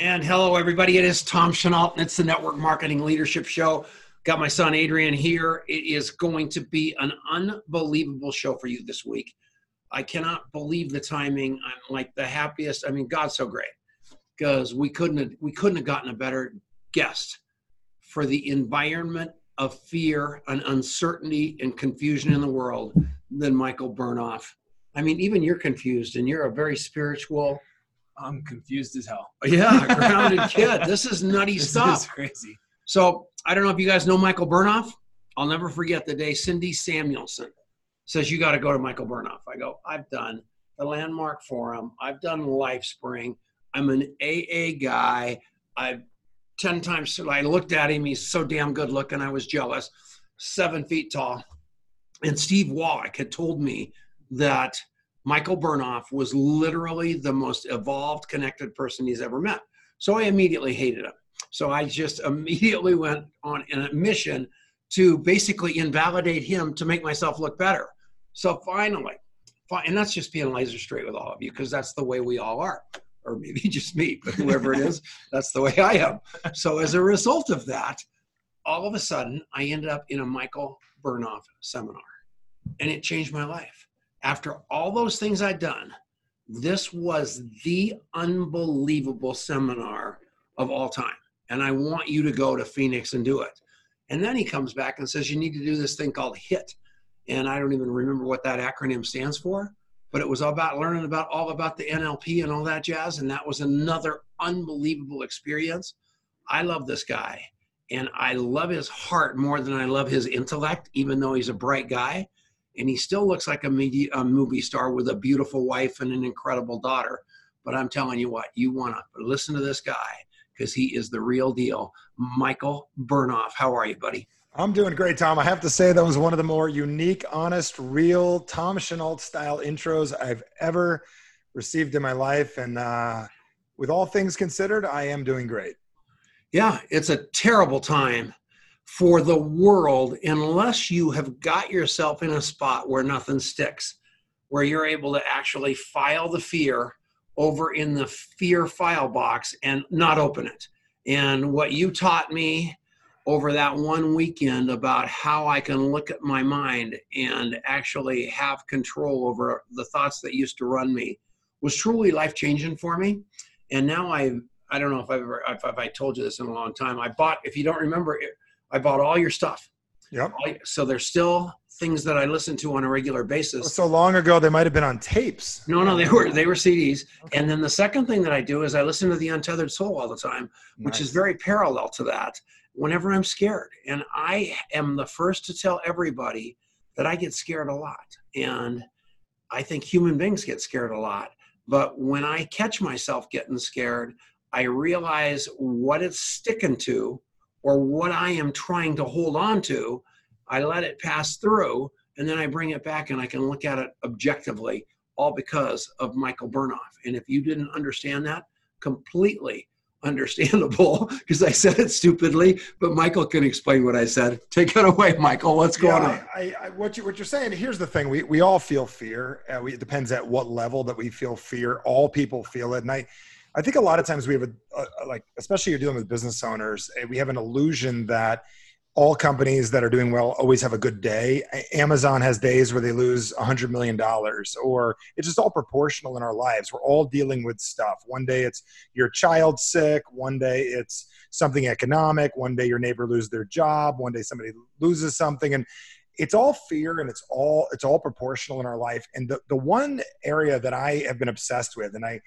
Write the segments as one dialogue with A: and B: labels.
A: And hello, everybody. It is Tom Chenault, and it's the Network Marketing Leadership Show. Got my son Adrian here. It is going to be an unbelievable show for you this week. I cannot believe the timing. I'm like the happiest. I mean, God's so great because we couldn't have, we couldn't have gotten a better guest for the environment of fear and uncertainty and confusion in the world than Michael Bernoff. I mean, even you're confused, and you're a very spiritual.
B: I'm confused as hell.
A: Yeah, grounded kid. This is nutty
B: This
A: stuff.
B: is crazy.
A: So I don't know if you guys know Michael Bernoff. I'll never forget the day Cindy Samuelson says you got to go to Michael Bernoff. I go, I've done the Landmark Forum. I've done LifeSpring. I'm an AA guy. I've ten times. I looked at him. He's so damn good looking. I was jealous. Seven feet tall. And Steve Wallach had told me that Michael Bernoff was literally the most evolved, connected person he's ever met. So I immediately hated him. So I just immediately went on a mission to basically invalidate him to make myself look better. So finally, and that's just being laser straight with all of you because that's the way we all are, or maybe just me, but whoever it is, that's the way I am. So as a result of that, all of a sudden, I ended up in a Michael Bernoff seminar, and it changed my life. After all those things I'd done, this was the unbelievable seminar of all time. And I want you to go to Phoenix and do it. And then he comes back and says, You need to do this thing called HIT. And I don't even remember what that acronym stands for, but it was all about learning about all about the NLP and all that jazz. And that was another unbelievable experience. I love this guy. And I love his heart more than I love his intellect, even though he's a bright guy. And he still looks like a, media, a movie star with a beautiful wife and an incredible daughter. But I'm telling you what, you want to listen to this guy because he is the real deal. Michael Bernoff. How are you, buddy?
C: I'm doing great, Tom. I have to say that was one of the more unique, honest, real Tom Chenault style intros I've ever received in my life. And uh, with all things considered, I am doing great.
A: Yeah, it's a terrible time for the world unless you have got yourself in a spot where nothing sticks, where you're able to actually file the fear over in the fear file box and not open it. And what you taught me over that one weekend about how I can look at my mind and actually have control over the thoughts that used to run me was truly life changing for me. And now I, I don't know if I've ever, if, I told you this in a long time. I bought, if you don't remember, it, I bought all your stuff.
C: Yep.
A: So there's still things that I listen to on a regular basis.
C: So long ago, they might have been on tapes.
A: No, no, they were they were CDs. And then the second thing that I do is I listen to the Untethered Soul all the time, which is very parallel to that. Whenever I'm scared, and I am the first to tell everybody that I get scared a lot, and I think human beings get scared a lot. But when I catch myself getting scared, I realize what it's sticking to, or what I am trying to hold on to. I let it pass through, and then I bring it back, and I can look at it objectively all because of Michael Bernoff. And if you didn't understand that, completely understandable because I said it stupidly, but Michael can explain what I said. Take it away, Michael. What's going
C: Yeah,
A: on?
C: I, I, what, you, what you're saying, here's the thing. We, we all feel fear. Uh, we, it depends at what level that we feel fear. All people feel it. And I, I think a lot of times we have a, a, like, especially you're dealing with business owners, eh, we have an illusion that all companies that are doing well always have a good day. Amazon has days where they lose a hundred million dollars, or it's just all proportional in our lives. We're all dealing with stuff. One day it's your child sick. One day it's something economic. One day your neighbor loses their job. One day somebody loses something, and it's all fear and it's all it's all proportional in our life. And the the one area that I have been obsessed with, and I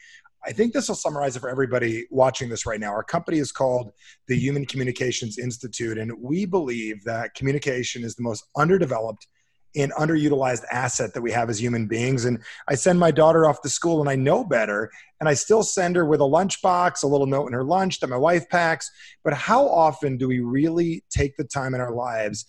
C: I think this will summarize it for everybody watching this right now. Our company is called the Human Communications Institute, and we believe that communication is the most underdeveloped and underutilized asset that we have as human beings. And I send my daughter off to school and I know better, and I still send her with a lunchbox, a little note in her lunch that my wife packs. But how often do we really take the time in our lives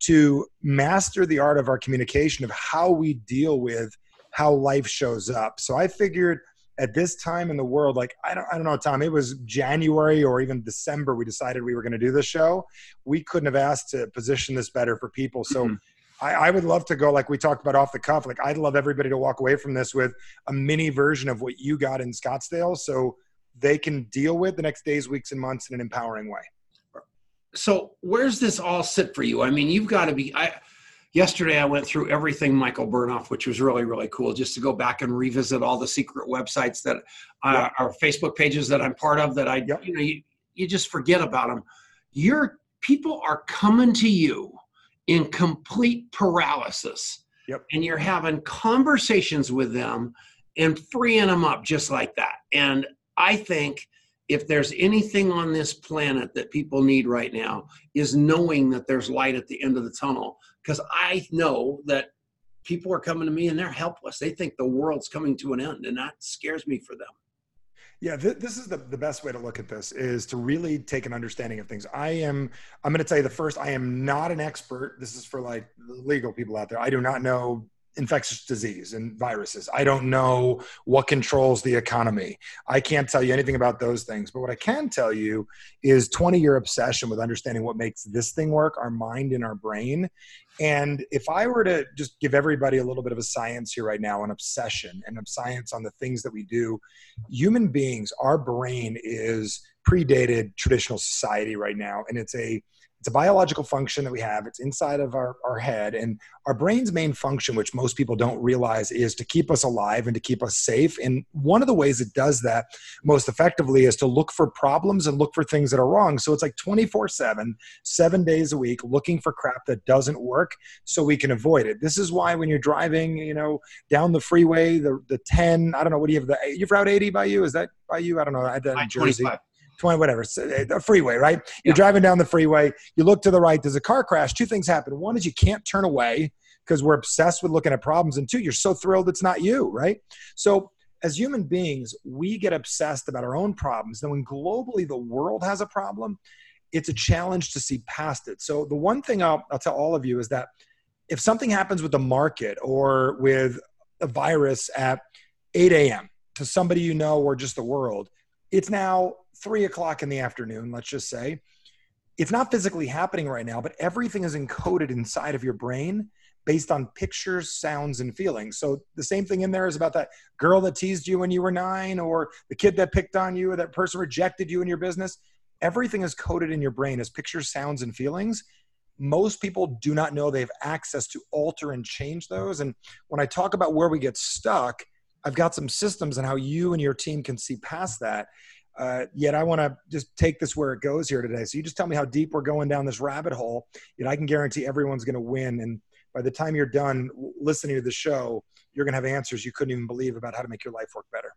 C: to master the art of our communication of how we deal with how life shows up? So I figured at this time in the world, like I don't, I don't know, Tom. It was January or even December. We decided we were going to do the show. We couldn't have asked to position this better for people. So
A: Mhm.
C: I, I would love to go like we talked about off the cuff. Like I'd love everybody to walk away from this with a mini version of what you got in Scottsdale. So they can deal with the next days, weeks, and months in an empowering way.
A: So where's this all sit for you? I mean, you've got to be. I yesterday I went through everything Michael Bernoff, which was really really cool, just to go back and revisit all the secret websites that uh, are Facebook pages that I'm part of. That I,
C: Yep.
A: you know, you, you just forget about them. Your people are coming to you in complete paralysis,
C: Yep.
A: and you're having conversations with them and freeing them up just like that. And I think if there's anything on this planet that people need right now is knowing that there's light at the end of the tunnel because i know that people are coming to me and they're helpless they think the world's coming to an end and that scares me for them
C: Yeah, th- this is the, the best way to look at this is to really take an understanding of things. I am, I'm going to tell you the first, I am not an expert. This is for like legal people out there. I do not know infectious disease and viruses. I don't know what controls the economy. I can't tell you anything about those things. But what I can tell you is 20 year obsession with understanding what makes this thing work, our mind and our brain. And if I were to just give everybody a little bit of a science here right now, an obsession and a science on the things that we do, human beings, our brain is predated traditional society right now. And it's a it's a biological function that we have. It's inside of our, our head. And our brain's main function, which most people don't realize, is to keep us alive and to keep us safe. And one of the ways it does that most effectively is to look for problems and look for things that are wrong. So it's like 24 7, seven days a week, looking for crap that doesn't work so we can avoid it. This is why when you're driving, you know, down the freeway, the, the 10, I don't know, what do you have? The, you have Route 80 by you? Is that by you? I don't know. I had that in Jersey.
A: 25
C: 20 whatever s- uh, freeway right? You're
A: Yeah.
C: driving down the freeway you look to the right there's a car crash two things happen. One is you can't turn away because we're obsessed with looking at problems and two you're so thrilled it's not you right? So as human beings we get obsessed about our own problems. Then when globally the world has a problem it's a challenge to see past it. So the one thing i'll, I'll tell all of you is that if something happens with the market or with a virus at 8 a.m to somebody you know or just the world it's now three o'clock in the afternoon, let's just say. It's not physically happening right now, but everything is encoded inside of your brain based on pictures, sounds, and feelings. So the same thing in there is about that girl that teased you when you were nine, or the kid that picked on you, or that person rejected you in your business. Everything is coded in your brain as pictures, sounds, and feelings. Most people do not know they have access to alter and change those. And when I talk about where we get stuck, I've got some systems and how you and your team can see past that. Uh, yet I want to just take this where it goes here today. So you just tell me how deep we're going down this rabbit hole. Yet I can guarantee everyone's going to win. And by the time you're done listening to the show, you're going to have answers you couldn't even believe about how to make your life work better.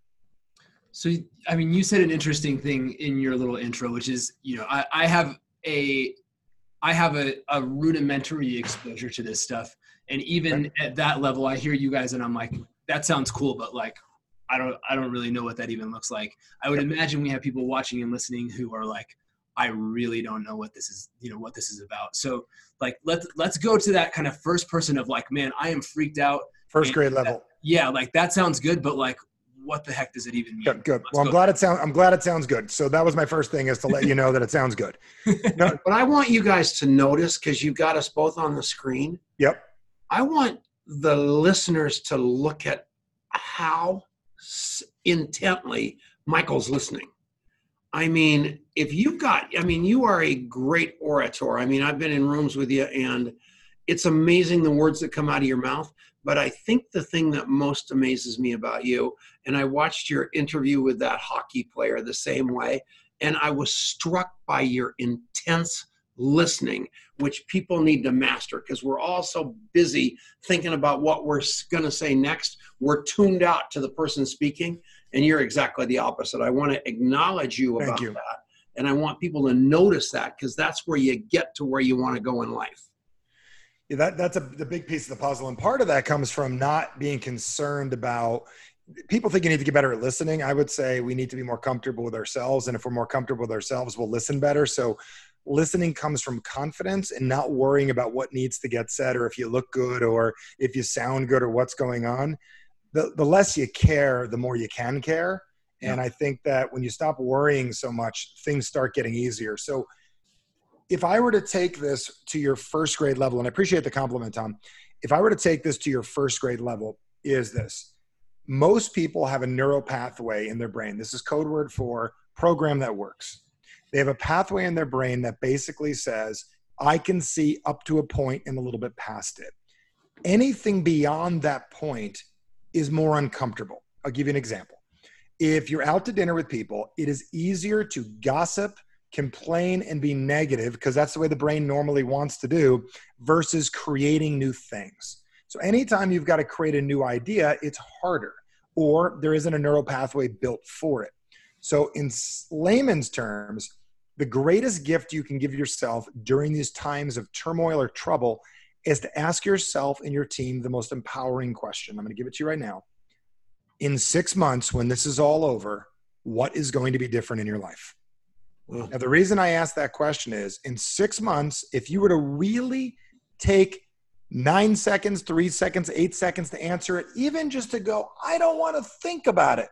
B: So, I mean, you said an interesting thing in your little intro, which is, you know, I, I have a, I have a, a rudimentary exposure to this stuff, and even at that level, I hear you guys, and I'm like, that sounds cool, but like, I don't, I don't really know what that even looks like. I would imagine we have people watching and listening who are like, I really don't know what this is, you know, what this is about. So, like, let's let's go to that kind of first person of like, man, I am freaked out.
C: First grade level.
B: Yeah, like that sounds good, but like, what the heck does it even mean?
C: Good, good. Well, I'm
B: go.
C: glad it sounds. I'm glad it sounds good. So that was my first thing is to let you know that it sounds good. No,
A: but i want you guys to notice because you've got us both on the screen
C: yep.
A: i want the listeners to look at how intently michael's listening I mean, if you've got, I mean, you are a great orator. I mean, I've been in rooms with you and it's amazing the words that come out of your mouth. But I think the thing that most amazes me about you, and I watched your interview with that hockey player the same way, and I was struck by your intense listening, which people need to master because we're all so busy thinking about what we're going to say next. We're tuned out to the person speaking and you're exactly the opposite. I want to acknowledge you
C: Thank
A: about
C: you.
A: that, and I want people to notice that because that's where you get to where you want to go in life.
C: Yeah, that that's a the big piece of the puzzle, and part of that comes from not being concerned about people think you need to get better at listening. I would say we need to be more comfortable with ourselves, and if we're more comfortable with ourselves, we'll listen better. So, listening comes from confidence and not worrying about what needs to get said, or if you look good, or if you sound good, or what's going on. The the less you care, the more you can care. And I think that when you stop worrying so much, things start getting easier. So if I were to take this to your first grade level, and I appreciate the compliment, Tom. If I were to take this to your first grade level, is this most people have a neural pathway in their brain. This is code word for program that works. They have a pathway in their brain that basically says, I can see up to a point and a little bit past it. Anything beyond that point is more uncomfortable. I'll give you an example. If you're out to dinner with people, it is easier to gossip, complain, and be negative because that's the way the brain normally wants to do versus creating new things. So anytime you've got to create a new idea, it's harder or there isn't a neural pathway built for it. So in layman's terms, the greatest gift you can give yourself during these times of turmoil or trouble is to ask yourself and your team the most empowering question. I'm going to give it to you right now. In six months, when this is all over, what is going to be different in your life? Now, the reason I ask that question is in six months, if you were to really take nine seconds, three seconds, eight seconds to answer it, even just to go, I don't want to think about it.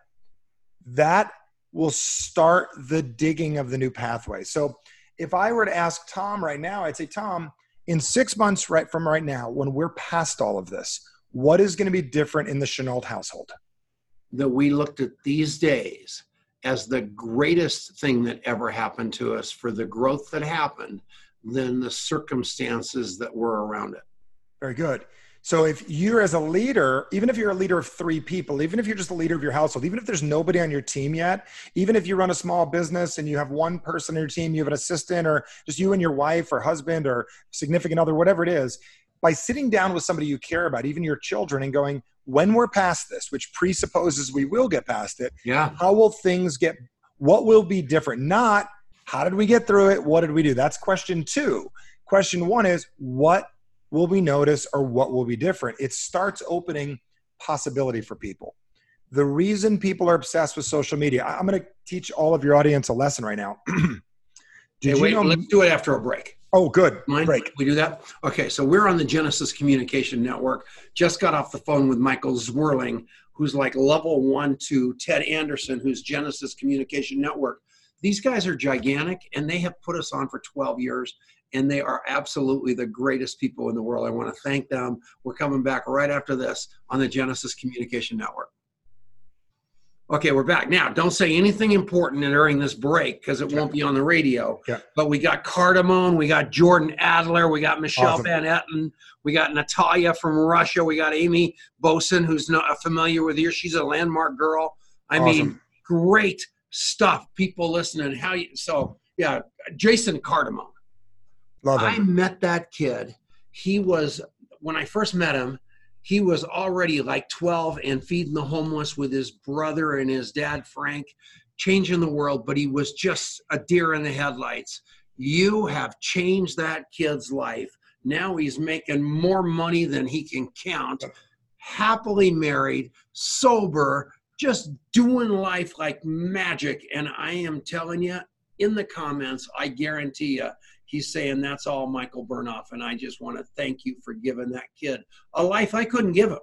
C: That will start the digging of the new pathway. So if I were to ask Tom right now, I'd say, Tom, in six months right from right now, when we're past all of this, what is going to be different in the Chenault household?
A: That we looked at these days as the greatest thing that ever happened to us for the growth that happened than the circumstances that were around it.
C: Very good. So if you're as a leader, even if you're a leader of three people, even if you're just a leader of your household, even if there's nobody on your team yet, even if you run a small business and you have one person on your team, you have an assistant or just you and your wife or husband or significant other, whatever it is, by sitting down with somebody you care about, even your children, and going, when we're past this, which presupposes we will get past it,
A: yeah.
C: how will things get, what will be different? Not how did we get through it? What did we do? That's question two. Question one is what will we notice or what will be different? It starts opening possibility for people. The reason people are obsessed with social media, I'm going to teach all of your audience a lesson right now.
A: Did hey, wait, know- let's do it after a break.
C: Oh, good.
A: Mind break. We do that? Okay, so we're on the Genesis Communication Network. Just got off the phone with Michael Zwirling, who's like level one to Ted Anderson, who's Genesis Communication Network. These guys are gigantic and they have put us on for 12 years and they are absolutely the greatest people in the world. I want to thank them. We're coming back right after this on the Genesis Communication Network. Okay, we're back. Now, don't say anything important during this break because it won't be on the radio.
C: Yeah.
A: But we got Cardamone, we got Jordan Adler, we got Michelle awesome. Van Etten, we got Natalia from Russia, we got Amy Boson, who's not familiar with you. She's a landmark girl. I awesome. mean, great stuff. People listening. How you so yeah, Jason Cardamone.
C: Love him.
A: I met that kid. He was when I first met him, he was already like 12 and feeding the homeless with his brother and his dad Frank, changing the world, but he was just a deer in the headlights. You have changed that kid's life. Now he's making more money than he can count, happily married, sober, just doing life like magic. And I am telling you, in the comments, I guarantee you, he's saying that's all Michael Bernoff. and I just want to thank you for giving that kid a life I couldn't give him.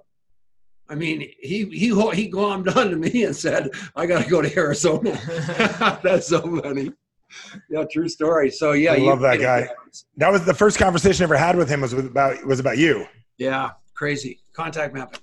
A: I mean, he he he glommed on to me and said, "I got to go to Arizona." that's so funny. Yeah, true story. So yeah,
C: I love that guy. That was the first conversation I ever had with him was about was about you.
A: Yeah, crazy contact mapping.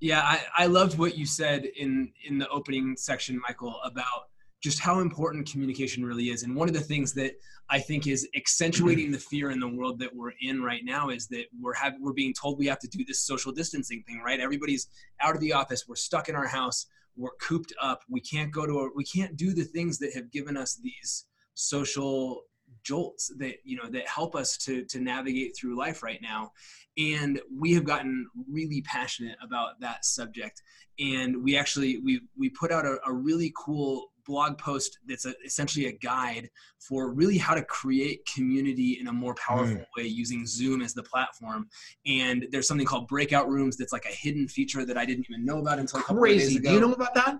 B: Yeah, I, I loved what you said in in the opening section, Michael, about just how important communication really is. And one of the things that I think is accentuating the fear in the world that we're in right now is that we're have, we're being told we have to do this social distancing thing, right? Everybody's out of the office, we're stuck in our house, we're cooped up, we can't go to a, we can't do the things that have given us these social jolts that you know that help us to to navigate through life right now. And we have gotten really passionate about that subject. And we actually we we put out a, a really cool blog post that's a, essentially a guide for really how to create community in a more powerful mm. way using Zoom as the platform. And there's something called breakout rooms that's like a hidden feature that I didn't even know about until a couple Crazy. days ago.
A: Do you know about that?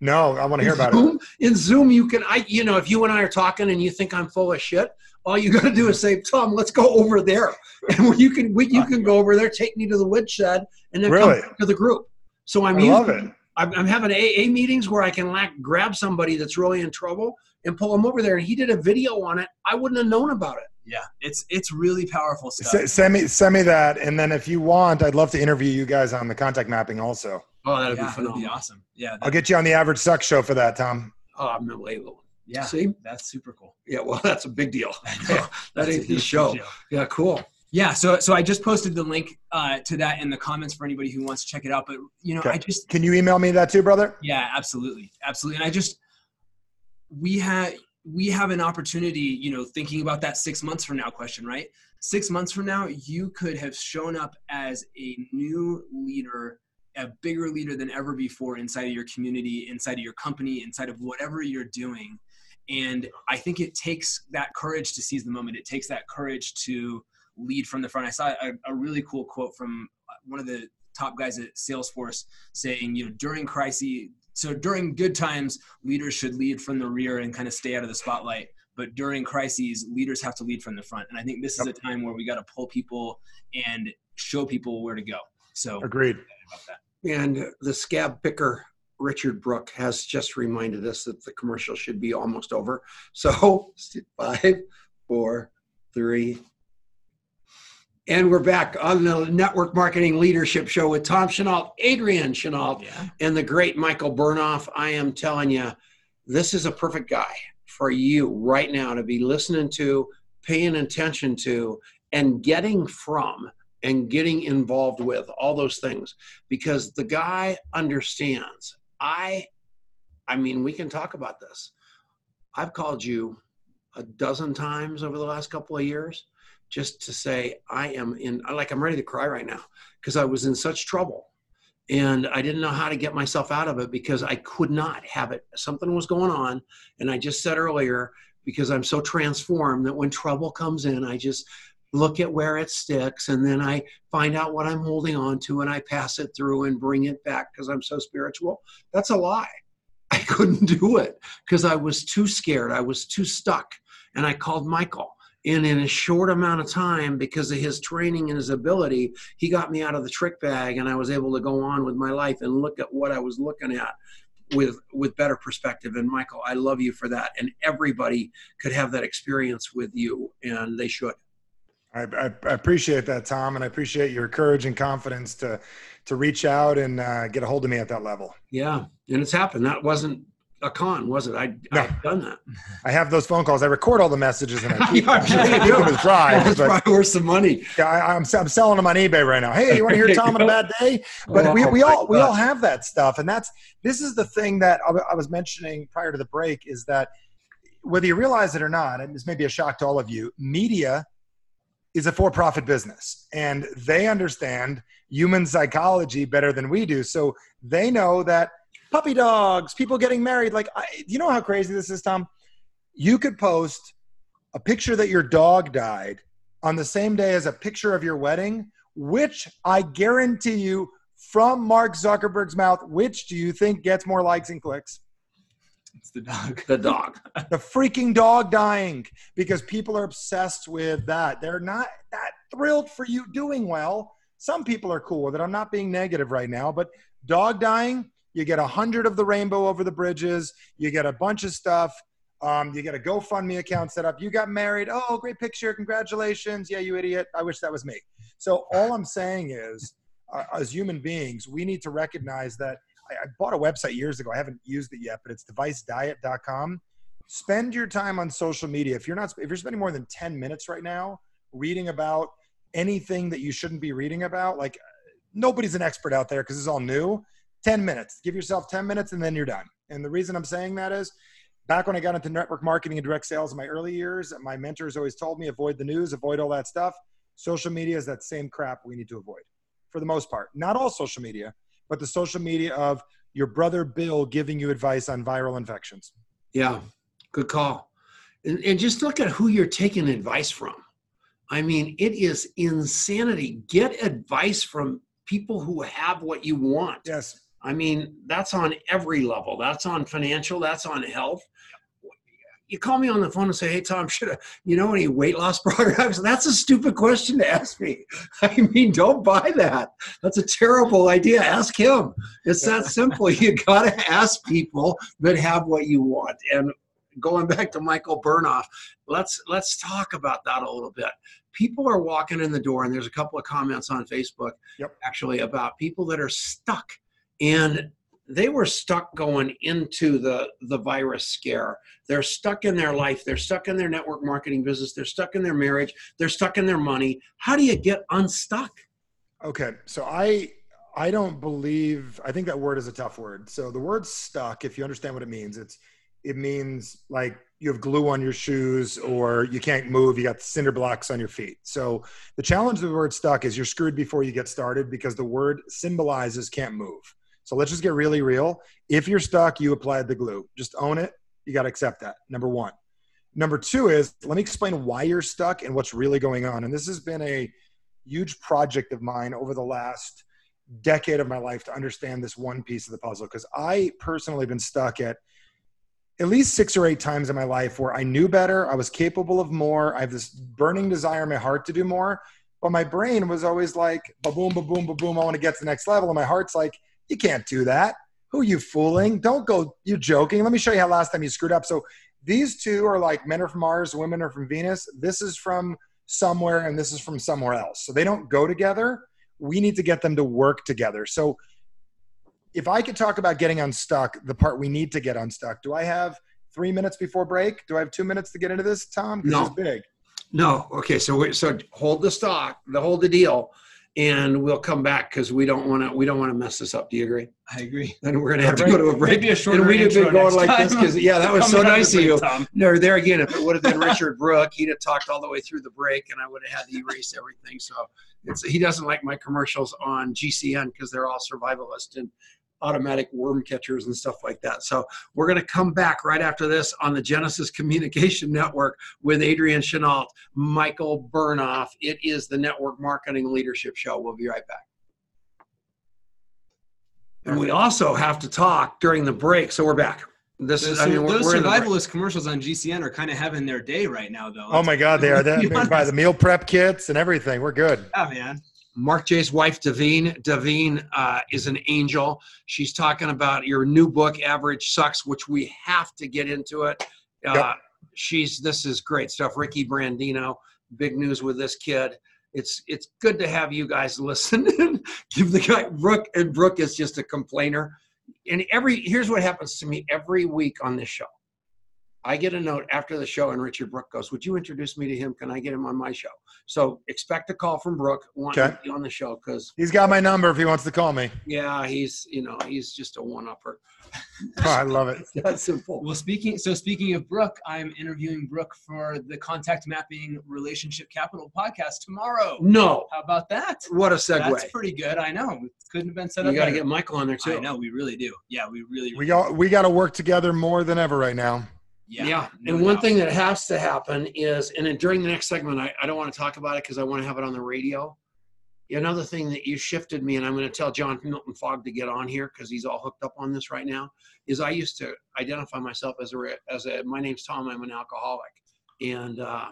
C: No, I want to hear about
A: Zoom,
C: it.
A: In Zoom, you can, I, you know, if you and I are talking and you think I'm full of shit, all you got to do is say, "Tom, let's go over there," and you can, we, you can go over there, take me to the woodshed, and then really? come to the group. So I'm
C: I
A: using, I'm, I'm having AA meetings where I can like grab somebody that's really in trouble and pull them over there. And he did a video on it. I wouldn't have known about it.
B: Yeah, it's it's really powerful stuff.
C: S- send me send me that, and then if you want, I'd love to interview you guys on the contact mapping also.
A: Oh, that'd
B: yeah,
A: be phenomenal.
B: That'd be awesome. Yeah.
C: I'll get you on the average suck show for that, Tom.
A: Oh, I'm unbelievable.
B: yeah.
A: See?
B: That's super cool.
A: Yeah, well, that's a big deal. that
B: That's
A: ain't the show.
B: deal.
A: Yeah, cool.
B: Yeah, so so I just posted the link uh, to that in the comments for anybody who wants to check it out. But you know,
C: Okay.
B: I just
C: Can you email me that too, brother?
B: yeah, absolutely, absolutely. And I just we have we have an opportunity, you know, thinking about that six months from now question, right? Six months from now, you could have shown up as a new leader, a bigger leader than ever before inside of your community, inside of your company, inside of whatever you're doing. And I think it takes that courage to seize the moment. It takes that courage to lead from the front. I saw a, a really cool quote from one of the top guys at Salesforce saying, you know, during crises, so during good times, leaders should lead from the rear and kind of stay out of the spotlight. But during crises, leaders have to lead from the front. And I think this is a time where we got to pull people and show people where to go. So
C: Agreed.
B: about that.
A: And the scab picker, Richard Brooke, has just reminded us that the commercial should be almost over. So, five, four, three. And we're back on the Network Marketing Leadership Show with Tom Chenault, Adrian Chenault,
B: Yeah.
A: and the great Michael Bernoff. I am telling you, this is a perfect guy for you right now to be listening to, paying attention to, and getting from and getting involved with all those things because the guy understands. I I mean, we can talk about this. I've called you a dozen times over the last couple of years just to say I am in like I'm ready to cry right now because I was in such trouble and I didn't know how to get myself out of it because I could not have it. Something was going on and I just said earlier because I'm so transformed that when trouble comes in I just look at where it sticks and then I find out what I'm holding on to and I pass it through and bring it back because I'm so spiritual. That's a lie. I couldn't do it because I was too scared. I was too stuck. And I called Michael. And in a short amount of time, because of his training and his ability, he got me out of the trick bag and I was able to go on with my life and look at what I was looking at with with better perspective. And Michael, I love you for that. And everybody could have that experience with you, and they should.
C: I, I, I appreciate that, Tom, and I appreciate your courage and confidence to to reach out and uh, get a hold of me at that level.
A: Yeah, and it's happened. That wasn't a con, was it? I
C: No.
A: I've done that.
C: I have those phone calls. I record all the messages and I keep,
A: I'm sure you
C: keep them as drives.
A: That's
C: But
A: probably worth some money.
C: yeah, I, I'm, I'm selling them on eBay right now. Hey, you want to hear Tom on a bad day? Oh, but we,
A: Oh,
C: we
A: my
C: all we all have that stuff, and that's this is the thing that I was mentioning prior to the break is that whether you realize it or not, and this may be a shock to all of you, media is a for-profit business, and they understand human psychology better than we do. So they know that puppy dogs, people getting married, like, I, you know how crazy this is, Tom? You could post a picture that your dog died on the same day as a picture of your wedding, which I guarantee you from Mark Zuckerberg's mouth, which do you think gets more likes and clicks?
B: It's the dog.
A: The dog.
C: The freaking dog dying because people are obsessed with that. They're not that thrilled for you doing well. Some people are cool with it. I'm not being negative right now, but dog dying, you get a hundred of the rainbow over the bridges, you get a bunch of stuff. Um, you get a GoFundMe account set up. You got married. Oh, great picture. Congratulations. Yeah, you idiot. I wish that was me. So, all I'm saying is, uh, as human beings, we need to recognize that I, I bought a website years ago. I haven't used it yet, but it's devicediet.com. Spend your time on social media. If you're not, if you're spending more than 10 minutes right now reading about anything that you shouldn't be reading about, like nobody's an expert out there because it's all new. 10 minutes. Give yourself 10 minutes and then you're done. And the reason I'm saying that is back when I got into network marketing and direct sales in my early years, my mentors always told me avoid the news, avoid all that stuff. Social media is that same crap we need to avoid for the most part. Not all social media, but the social media of your brother Bill giving you advice on viral infections.
A: Yeah, good call. And, and just look at who you're taking advice from. I mean, it is insanity. Get advice from people who have what you want.
C: Yes.
A: I mean, that's on every level. That's on financial, that's on health. You call me on the phone and say, Hey, Tom, should I, you know any weight loss programs? That's a stupid question to ask me. I mean, don't buy that. That's a terrible idea. Ask him. It's that simple. You got to ask people that have what you want. And going back to Michael Bernoff, let's let's talk about that a little bit. People are walking in the door, and there's a couple of comments on Facebook
C: Yep.
A: actually about people that are stuck and they were stuck going into the the virus scare. They're stuck in their life. They're stuck in their network marketing business. They're stuck in their marriage. They're stuck in their money. How do you get unstuck?
C: Okay, so I I don't believe I think that word is a tough word. So the word stuck, if you understand what it means, it's it means like you have glue on your shoes or you can't move, you got cinder blocks on your feet. So the challenge of the word stuck is you're screwed before you get started because the word symbolizes can't move. So let's just get really real. If you're stuck, you applied the glue. Just own it. You got to accept that. Number 1. Number 2 is let me explain why you're stuck and what's really going on. And this has been a huge project of mine over the last decade of my life to understand this one piece of the puzzle because I personally have been stuck at at least six or eight times in my life where I knew better, I was capable of more, I have this burning desire in my heart to do more, but my brain was always like, ba boom, ba boom, ba boom, I want to get to the next level, and my heart's like, you can't do that. Who are you fooling? Don't go. You're joking. Let me show you how last time you screwed up. So these two are like men are from Mars, women are from Venus. This is from somewhere and this is from somewhere else. So they don't go together. We need to get them to work together. So if I could talk about getting unstuck, the part we need to get unstuck, do I have three minutes before break? Do I have two minutes to get into this, Tom?
A: No.
C: It's big.
A: no okay so we so hold the stock the hold the deal and we'll come back because we don't want to we don't want to mess this up do you agree
B: I agree.
A: then we're gonna have to go to a break
B: Maybe a shorter
A: and we'd have been going like this because yeah that was so nice of you
B: Tom.
A: No, there again, if it would have been Richard Brooke, he'd have talked all the way through the break, and I would have had to erase everything. So it's he doesn't like my commercials on GCN because they're all survivalist and automatic worm catchers and stuff like that. So we're going to come back right after this on the Genesis Communication Network with Adrian Chenault, Michael Bernoff. It is the Network Marketing Leadership Show. We'll be right back. And we also have to talk during the break. So we're back. This
B: Those,
A: is, I mean, we're,
B: those
A: we're the
B: survivalist commercials on GCN are kind of having their day right now, though.
C: Oh my God, they are. They
B: Be
C: they buy the meal prep kits and everything. We're good.
B: Yeah, man.
A: Mark J's wife, Davine. Davine uh, is an angel. She's talking about your new book, Average Sucks, which we have to get into it. Uh,
C: Yep.
A: She's this is great stuff. Ricky Brandino, big news with this kid. It's it's good to have you guys listen give the guy Brooke and Brooke is just a complainer. And every here's what happens to me every week on this show. I get a note after the show, and Richard Brooke goes, "Would you introduce me to him? Can I get him on my show?" So expect a call from Brooke wanting
C: Okay.
A: to be on the show because
C: He's got my number if he wants to call me.
A: yeah, he's you know he's just a one-upper.
C: Oh, I love it.
A: That's simple.
B: Well, speaking so speaking of Brooke, I'm interviewing Brooke for the Contact Mapping Relationship Capital podcast tomorrow.
A: No,
B: How about that?
A: what a segue.
B: That's pretty good. I know. It couldn't have been set up.
A: you got to get Michael on there too.
B: I know. We really do. Yeah, we really.
C: We got we got to work together more than ever right now.
A: Yeah.
B: Yeah. no
A: and one
B: doubt.
A: thing that has to happen is, and then during the next segment, I, I don't want to talk about it because I want to have it on the radio. Another thing that you shifted me, and I'm going to tell John Milton Fogg to get on here because he's all hooked up on this right now. Is I used to identify myself as a as a my name's Tom. I'm an alcoholic, and uh,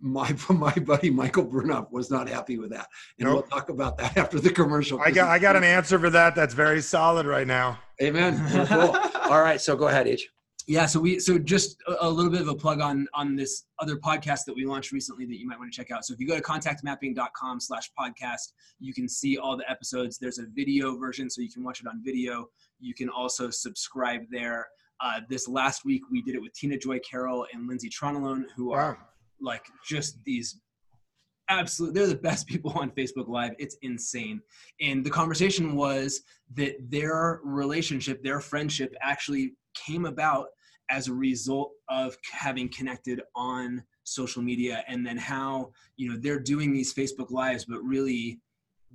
A: my my buddy Michael Bernoff was not happy with that, and
C: Nope.
A: we'll talk about that after the commercial.
C: I got I got an answer for that. That's very solid right now.
A: Amen. Cool. All right, so go ahead, H.
B: Yeah, so we so just a, a little bit of a plug on on this other podcast that we launched recently that you might want to check out. So if you go to contactmapping.com slash podcast, you can see all the episodes. There's a video version, so you can watch it on video. You can also subscribe there. Uh, this last week we did it with Tina Joy Carroll and Lindsay Tronalone, who are
C: Wow.
B: like just these absolute they're the best people on facebook live it's insane and the conversation was that their relationship their friendship actually came about as a result of having connected on social media and then how you know they're doing these facebook lives but really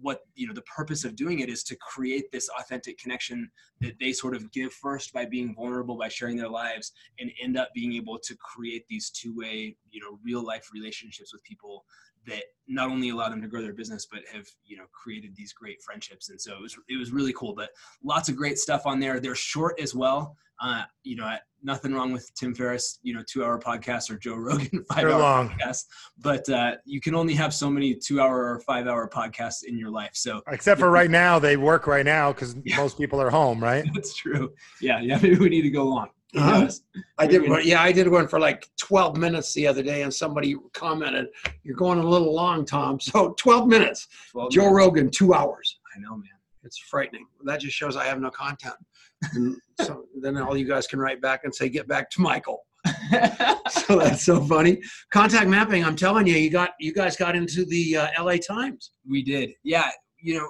B: what you know the purpose of doing it is to create this authentic connection that they sort of give first by being vulnerable by sharing their lives and end up being able to create these two-way you know real life relationships with people that not only allowed them to grow their business but have you know created these great friendships. And so it was it was really cool but lots of great stuff on there. They're short as well. Uh, you know nothing wrong with tim ferriss you know two hour podcast or joe rogan five
C: They're
B: hour
C: long.
B: podcast. But uh, you can only have so many two hour or five hour podcasts in your life. So
C: Except for right now, they work right now because
B: Yeah.
C: most people are home, right?
B: that's true. Yeah yeah maybe we need to go long
A: Uh-huh. I did one. Yeah, I did one for like 12 minutes the other day, and somebody commented, "You're going a little long, Tom." So 12 minutes.
B: 12
A: Joe
B: minutes.
A: Rogan, two hours.
B: i know man
A: It's frightening. That just shows I have no content. So then all you guys can write back and say, get back to Michael. so that's so funny. Contact mapping. I'm telling you, you got you guys got into the uh, L.A. Times.
B: We did. Yeah. You know,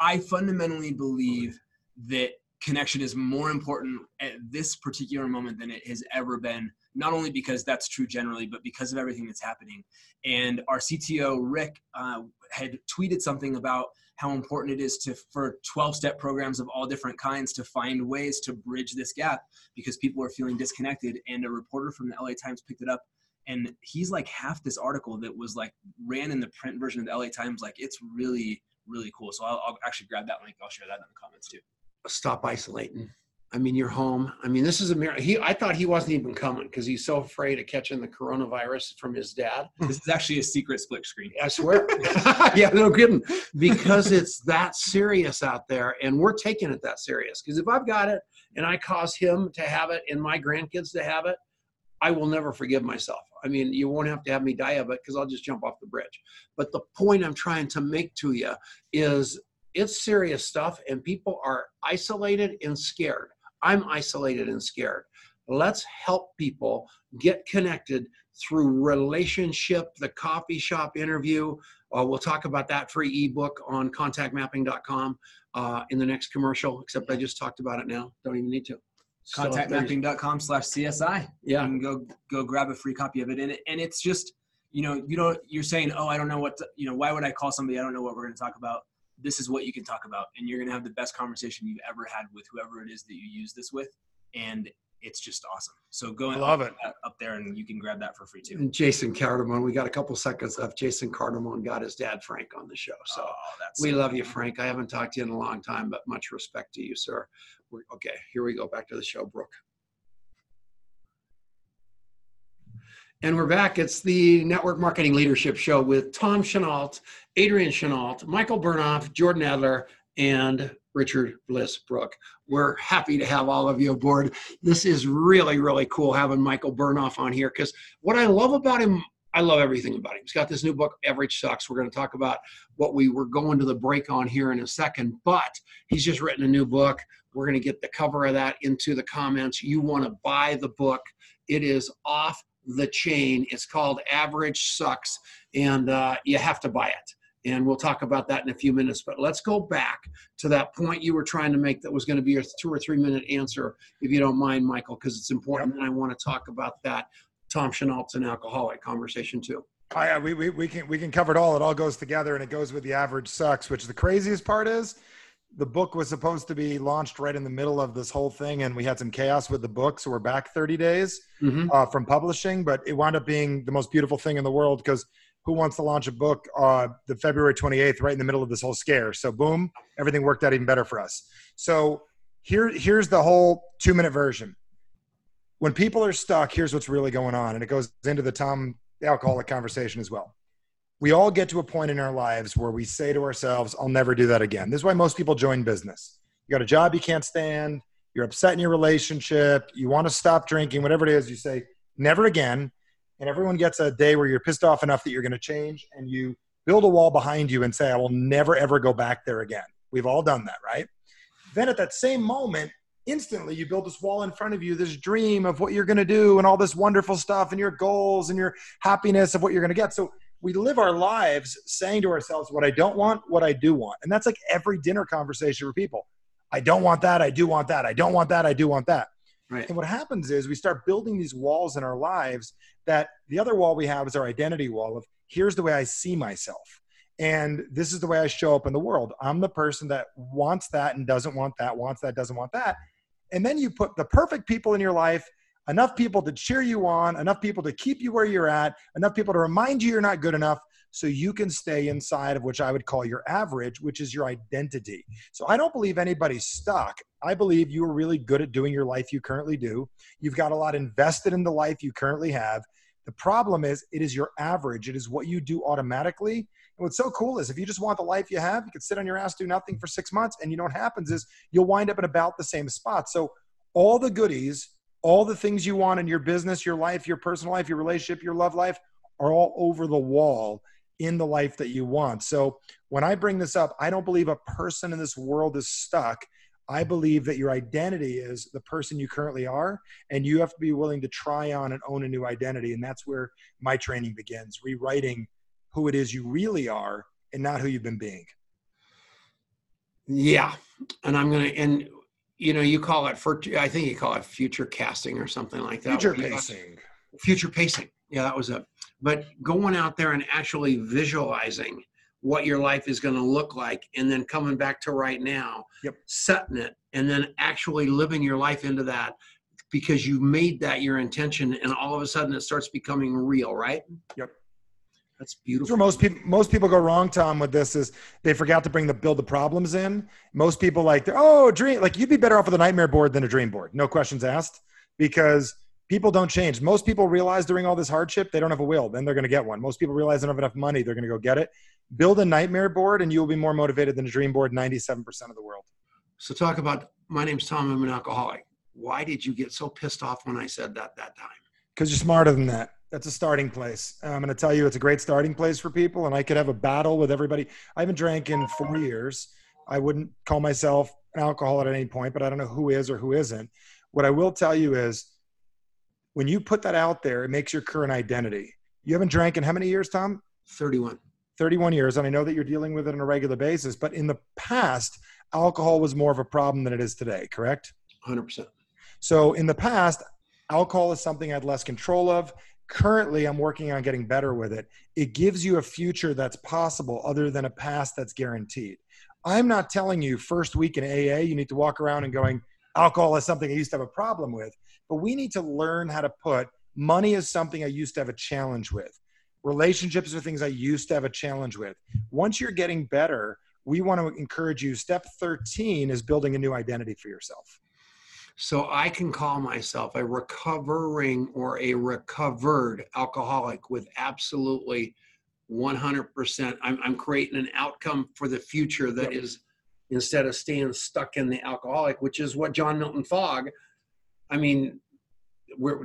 B: I fundamentally believe that connection is more important at this particular moment than it has ever been. Not only because that's true generally, but because of everything that's happening. And our CTO Rick uh, had tweeted something about how important it is to for 12 step programs of all different kinds to find ways to bridge this gap because people are feeling disconnected and a reporter from the LA Times picked it up and he's like half this article that was like ran in the print version of the LA Times like it's really really cool so I'll, I'll actually grab that link I'll share that in the comments too
A: stop isolating I mean, you're home. I mean, this is a miracle. He, I thought he wasn't even coming because he's so afraid of catching the coronavirus from his dad.
B: This is actually a secret split screen.
A: I swear. yeah, no kidding. Because it's that serious out there, and we're taking it that serious. Because if I've got it and I cause him to have it and my grandkids to have it, I will never forgive myself. I mean, you won't have to have me die of it because I'll just jump off the bridge. But the point I'm trying to make to you is it's serious stuff, and people are isolated and scared I'm isolated and scared. Let's help people get connected through relationship, the coffee shop interview. Uh, we'll talk about that free ebook on contactmapping.com uh, in the next commercial, except I just talked about it now. Don't even need to.
B: Contactmapping.com slash CSI.
A: Yeah.
B: You can go, go grab a free copy of it. And, and it's just, you know, you don't, you're saying, oh, I don't know what, to, you know, why would I call somebody? I don't know what we're going to talk about this is what you can talk about and you're going to have the best conversation you've ever had with whoever it is that you use this with and it's just awesome. So go and
C: love it.
B: up there and you can grab that for free too.
A: And jason cardamone we got a couple seconds left. Jason cardamone got his dad frank on the show so oh, we love you frank. I haven't talked to you in a long time but much respect to you sir. We're, okay here we go. Back to the show brooke. And we're back. It's the Network Marketing Leadership Show with Tom Chenault, Adrian Chenault, Michael Bernoff, Jordan Adler, and Richard Bliss Brooke. We're happy to have all of you aboard. This is really, really cool having Michael Bernoff on here because what I love about him, I love everything about him. He's got this new book, Average Sucks. We're going to talk about what we were going to the break on here in a second, but he's just written a new book. We're going to get the cover of that into the comments. You want to buy the book. It is off the chain. It's called Average Sucks, and uh, you have to buy it. And we'll talk about that in a few minutes. But let's go back to that point you were trying to make that was going to be a two or three minute answer, if you don't mind, Michael, because it's important. Yep. And I want to talk about that Tom Chenault's an alcoholic conversation too.
C: I, we, we, we can we can cover it all. It all goes together, and it goes with the average sucks. Which the craziest part is, the book was supposed to be launched right in the middle of this whole thing, and we had some chaos with the book, so we're back 30 days mm-hmm. uh, from publishing. But it wound up being the most beautiful thing in the world because who wants to launch a book uh, the February 28th, right in the middle of this whole scare? So boom, everything worked out even better for us. So here, here's the whole two minute version. When people are stuck, here's what's really going on, and it goes into the Tom alcoholic conversation as well we all get to a point in our lives where we say to ourselves, I'll never do that again. This is why most people join business. You got a job you can't stand, you're upset in your relationship, you want to stop drinking, whatever it is, you say, never again. And everyone gets a day where you're pissed off enough that you're going to change and you build a wall behind you and say, I will never, ever go back there again. We've all done that, right? Then at that same moment, instantly you build this wall in front of you, this dream of what you're going to do and all this wonderful stuff and your goals and your happiness of what you're going to get. So we live our lives saying to ourselves what I don't want, what I do want. And that's like every dinner conversation with people. I don't want that. I do want that. I don't want that. I do want that. Right. And what happens is we start building these walls in our lives that the other wall we have is our identity wall of here's the way I see myself. And this is the way I show up in the world. I'm the person that wants that and doesn't want that, wants that, doesn't want that. And then you put the perfect people in your life enough people to cheer you on, enough people to keep you where you're at, enough people to remind you you're not good enough so you can stay inside of which I would call your average, which is your identity. So I don't believe anybody's stuck. I believe you are really good at doing your life you currently do. You've got a lot invested in the life you currently have. The problem is, it is your average. It is what you do automatically. And what's so cool is if you just want the life you have, you can sit on your ass, do nothing for six months. And you know what happens is you'll wind up in about the same spot. So all the goodies all the things you want in your business, your life, your personal life, your relationship, your love life are all over the wall. In the life that you want. So when I bring this up, I don't believe a person in this world is stuck. I believe that your identity is the person you currently are, and you have to be willing to try on and own a new identity. And that's where my training begins rewriting who it is you really are and not who you've been being.
A: Yeah. And I'm going to, and you know, you call it for, I think you call it future casting or something like that.
C: Future pacing.
A: Future pacing. Yeah, that was it. But going out there and actually visualizing what your life is going to look like and then coming back to right now,
C: yep.
A: setting it, and then actually living your life into that because you made that your intention and all of a sudden it starts becoming real, right?
C: Yep.
A: That's beautiful.
C: where most people most people go wrong, Tom, with this is they forgot to bring the build the problems in. Most people like oh dream like you'd be better off with a nightmare board than a dream board. No questions asked. Because people don't change. Most people realize during all this hardship they don't have a will, then they're gonna get one. Most people realize they don't have enough money, they're gonna go get it. Build a nightmare board and you will be more motivated than a dream board 97% of the world.
A: So talk about my name's Tom, I'm an alcoholic. Why did you get so pissed off when I said that that time?
C: Because you're smarter than that that's a starting place. I'm going to tell you it's a great starting place for people, and I could have a battle with everybody. I haven't drank in four years. I wouldn't call myself an alcoholic at any point, but I don't know who is or who isn't. What I will tell you is when you put that out there, it makes your current identity. You haven't drank in how many years, Tom?
A: 31.
C: 31 years. And I know that you're dealing with it on a regular basis, but in the past, alcohol was more of a problem than it is today, correct?
A: 100%.
C: So in the past, alcohol is something I had less control of currently i'm working on getting better with it it gives you a future that's possible other than a past that's guaranteed i'm not telling you first week in aa you need to walk around and going alcohol is something i used to have a problem with but we need to learn how to put money is something i used to have a challenge with relationships are things i used to have a challenge with once you're getting better we want to encourage you step 13 is building a new identity for yourself
A: so I can call myself a recovering or a recovered alcoholic with absolutely 100%. I'm, I'm creating an outcome for the future that yep. is instead of staying stuck in the alcoholic, which is what John Milton Fogg, I mean, we're,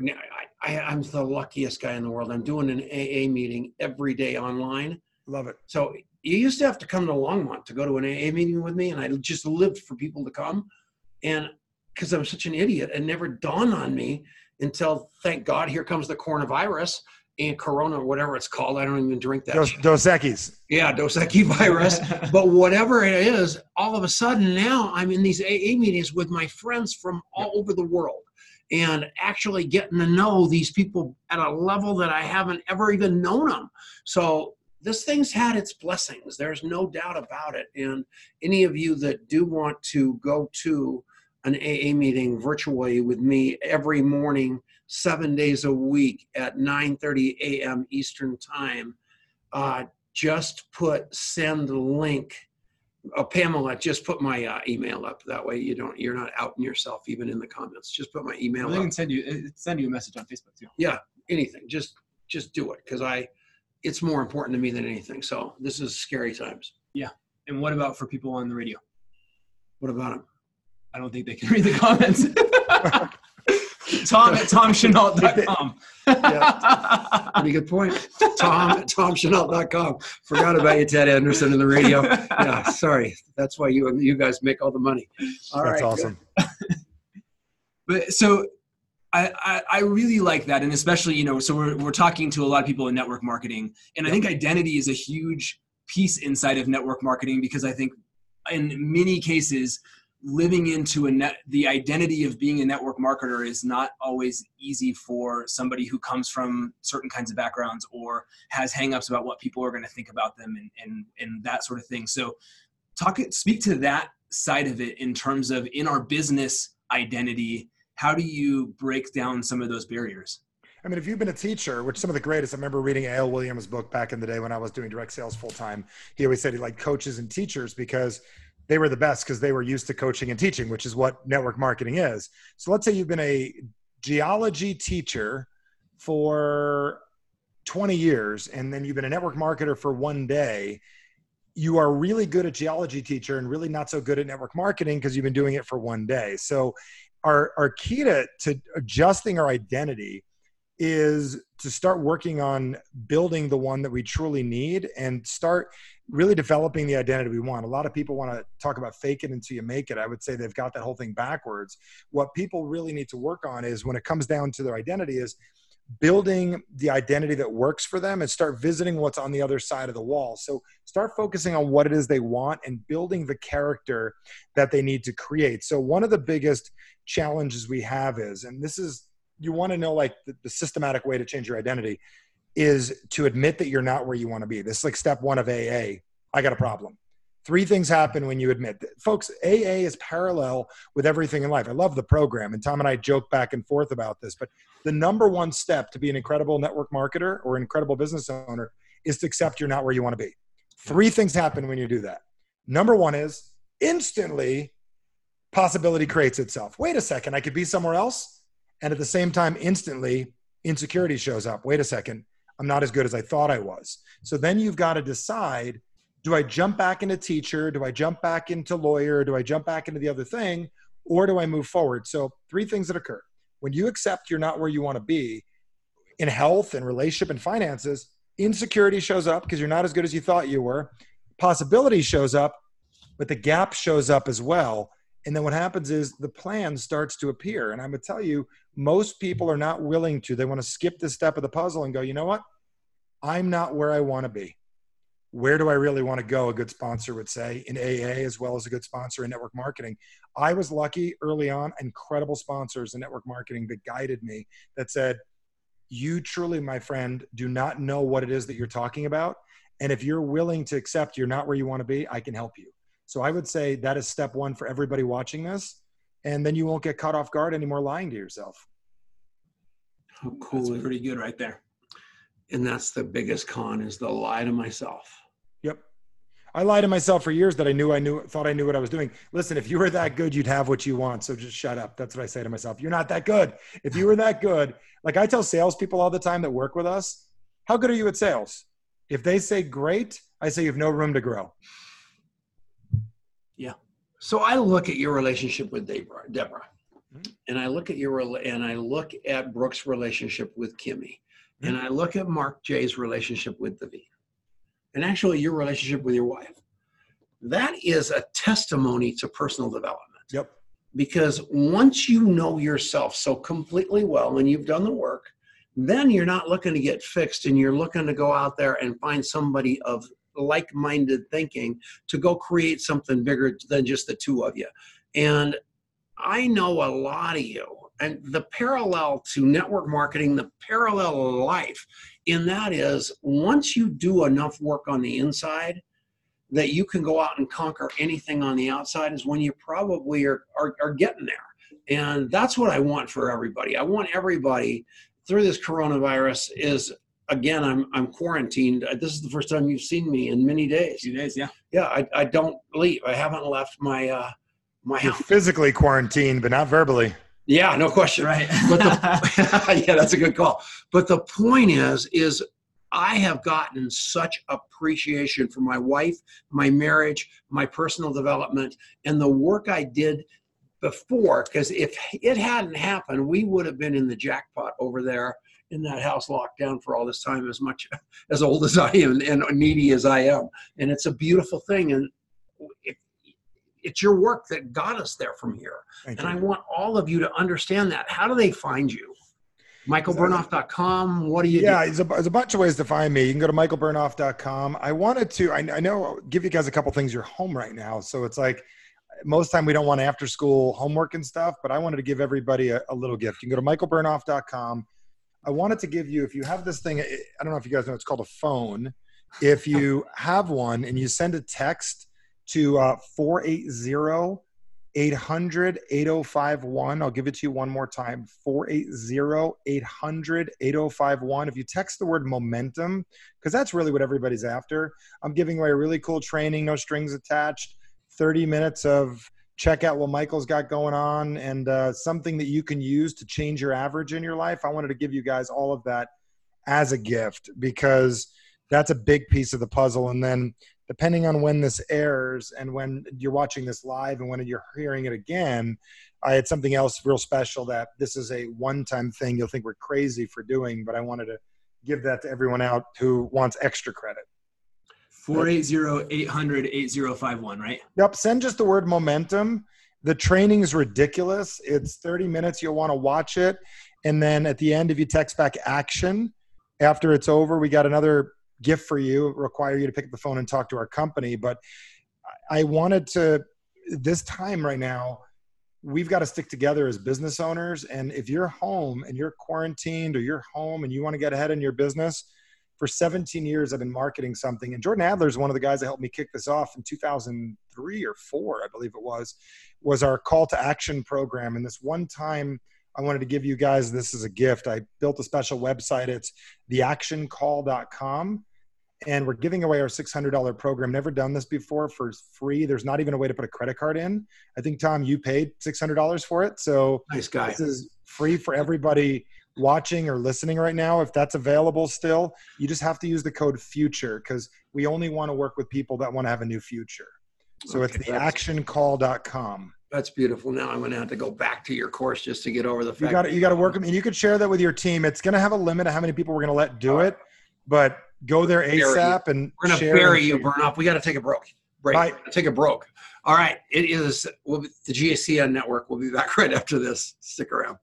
A: I, I, am the luckiest guy in the world. I'm doing an AA meeting every day online.
C: Love it.
A: So you used to have to come to Longmont to go to an AA meeting with me, and I just lived for people to come. And because I'm such an idiot. It never dawned on me until, thank God, here comes the coronavirus and Corona, whatever it's called. I don't even drink that.
C: Dos, Dos Equis.
A: Yeah, Dos Equis virus. but whatever it is, all of a sudden now I'm in these AA meetings with my friends from all over the world and actually getting to know these people at a level that I haven't ever even known them. So this thing's had its blessings. There's no doubt about it. And any of you that do want to go to an AA meeting virtually with me every morning, seven days a week at 9:30 a.m. Eastern Time. Uh, just put send link. Uh, Pamela, just put my uh, email up. That way you don't you're not outing yourself even in the comments. Just put my email.
B: Well, they can send you uh, send you a message on Facebook too.
A: Yeah, anything. Just just do it because I it's more important to me than anything. So this is scary times.
B: Yeah. And what about for people on the radio?
A: What about them?
B: I don't think they can read the comments. Tom at tomchenault.com.
A: yeah. Pretty good point. Tom at tomchenault.com. Forgot about you, Ted Anderson, in the radio. Yeah, sorry. That's why you you guys make all the money. All
C: That's right, awesome.
B: but so I, I, I, really like that. And especially, you know, so we're, we're talking to a lot of people in network marketing. And I think identity is a huge piece inside of network marketing because I think in many cases, living into a net the identity of being a network marketer is not always easy for somebody who comes from certain kinds of backgrounds or has hangups about what people are going to think about them and and and that sort of thing so talk it speak to that side of it in terms of in our business identity how do you break down some of those barriers
C: I mean, if you've been a teacher, which some of the greatest, I remember reading A.L. Williams' book back in the day when I was doing direct sales full time. He always said he liked coaches and teachers because they were the best because they were used to coaching and teaching, which is what network marketing is. So let's say you've been a geology teacher for 20 years and then you've been a network marketer for one day. You are really good at geology teacher and really not so good at network marketing because you've been doing it for one day. So our, our key to, to adjusting our identity is to start working on building the one that we truly need and start really developing the identity we want. A lot of people want to talk about fake it until you make it. I would say they've got that whole thing backwards. What people really need to work on is when it comes down to their identity is building the identity that works for them and start visiting what's on the other side of the wall. So start focusing on what it is they want and building the character that they need to create. So one of the biggest challenges we have is, and this is, you want to know like the, the systematic way to change your identity is to admit that you're not where you want to be. This is like step one of AA. I got a problem. Three things happen when you admit that. Folks, AA is parallel with everything in life. I love the program, and Tom and I joke back and forth about this, but the number one step to be an incredible network marketer or incredible business owner is to accept you're not where you want to be. Three things happen when you do that. Number one is instantly possibility creates itself. Wait a second, I could be somewhere else. And at the same time, instantly, insecurity shows up. Wait a second, I'm not as good as I thought I was. So then you've got to decide do I jump back into teacher? Do I jump back into lawyer? Do I jump back into the other thing? Or do I move forward? So, three things that occur. When you accept you're not where you want to be in health and relationship and finances, insecurity shows up because you're not as good as you thought you were. Possibility shows up, but the gap shows up as well. And then what happens is the plan starts to appear. And I'm going to tell you, most people are not willing to. They want to skip this step of the puzzle and go, you know what? I'm not where I want to be. Where do I really want to go? A good sponsor would say in AA as well as a good sponsor in network marketing. I was lucky early on, incredible sponsors in network marketing that guided me that said, You truly, my friend, do not know what it is that you're talking about. And if you're willing to accept you're not where you want to be, I can help you. So I would say that is step one for everybody watching this. And then you won't get caught off guard anymore lying to yourself.
A: How cool.
B: That's pretty good right there.
A: And that's the biggest con is the lie to myself.
C: Yep. I lied to myself for years that I knew I knew thought I knew what I was doing. Listen, if you were that good, you'd have what you want. So just shut up. That's what I say to myself. You're not that good. If you were that good, like I tell salespeople all the time that work with us, how good are you at sales? If they say great, I say you have no room to grow.
A: Yeah. So I look at your relationship with Deborah, Deborah mm-hmm. and I look at your and I look at Brooke's relationship with Kimmy. And I look at Mark J's relationship with David, and actually your relationship with your wife. That is a testimony to personal development.
C: Yep.
A: Because once you know yourself so completely well and you've done the work, then you're not looking to get fixed and you're looking to go out there and find somebody of like minded thinking to go create something bigger than just the two of you. And I know a lot of you, and the parallel to network marketing, the parallel life in that is once you do enough work on the inside, that you can go out and conquer anything on the outside is when you probably are, are, are getting there. And that's what I want for everybody. I want everybody through this coronavirus is again, I'm I'm quarantined. Uh, this is the first time you've seen me in many days.
B: Few days, yeah.
A: Yeah, I, I don't leave. I haven't left my uh my
C: You're house. physically quarantined, but not verbally.
A: Yeah, no question.
B: Right.
A: But the, yeah, that's a good call. But the point is, is I have gotten such appreciation for my wife, my marriage, my personal development, and the work I did before. Because if it hadn't happened, we would have been in the jackpot over there in that house locked down for all this time as much as old as I am and needy as I am. And it's a beautiful thing. And it, it's your work that got us there from here. Thank and you. I want all of you to understand that. How do they find you? michaelbernoff.com what do you
C: yeah
A: do?
C: there's a, there's a bunch of ways to find me you can go to michaelbernoff.com i wanted to I, I know give you guys a couple things you're home right now so it's like most time we don't want after school homework and stuff but i wanted to give everybody a, a little gift you can go to michaelbernoff.com I wanted to give you, if you have this thing, I don't know if you guys know, it's called a phone. If you have one and you send a text to uh, 480 800 8051, I'll give it to you one more time 480 800 8051. If you text the word momentum, because that's really what everybody's after, I'm giving away a really cool training, no strings attached, 30 minutes of check out what Michael's got going on and uh, something that you can use to change your average in your life. I wanted to give you guys all of that as a gift because that's a big piece of the puzzle. And then depending on when this airs and when you're watching this live and when you're hearing it again, I had something else real special that this is a one-time thing. You'll think we're crazy for doing, but I wanted to give that to everyone out who wants extra credit.
B: 480-800-8051, right?
C: Yep. Send just the word momentum. The training is ridiculous. It's 30 minutes. You'll want to watch it. And then at the end, if you text back action, after it's over, we got another gift for you. Require you to pick up the phone and talk to our company. But I wanted to this time right now, we've got to stick together as business owners. And if you're home and you're quarantined or you're home and you want to get ahead in your business, for 17 years I've been marketing something. And Jordan Adler is one of the guys that helped me kick this off in 2003 or four, I believe it was, was our call to action program. And this one time I wanted to give you guys this as a gift. I built a special website. It's theactioncall.com. And we're giving away our $600 program. Never done this before for free. There's not even a way to put a credit card in. I think, Tom, you paid $600 for it. So
A: nice guy.
C: This is free for everybody watching or listening right now. If that's available still, you just have to use the code FUTURE because we only want to work with people that want to have a new future. So okay, it's theactioncall.com.
A: That's beautiful. Now I'm going to have to go back to your course just to get over the fact.
C: You got You got to work them, and you could share that with your team. It's going to have a limit of how many people we're going to let do it, but go there ASAP and
A: we're going to bury you, burn off. We got to take a break. Break. Bye. Take a broke. All right. It is we'll be, the GACN network. We'll be back right after this. Stick around.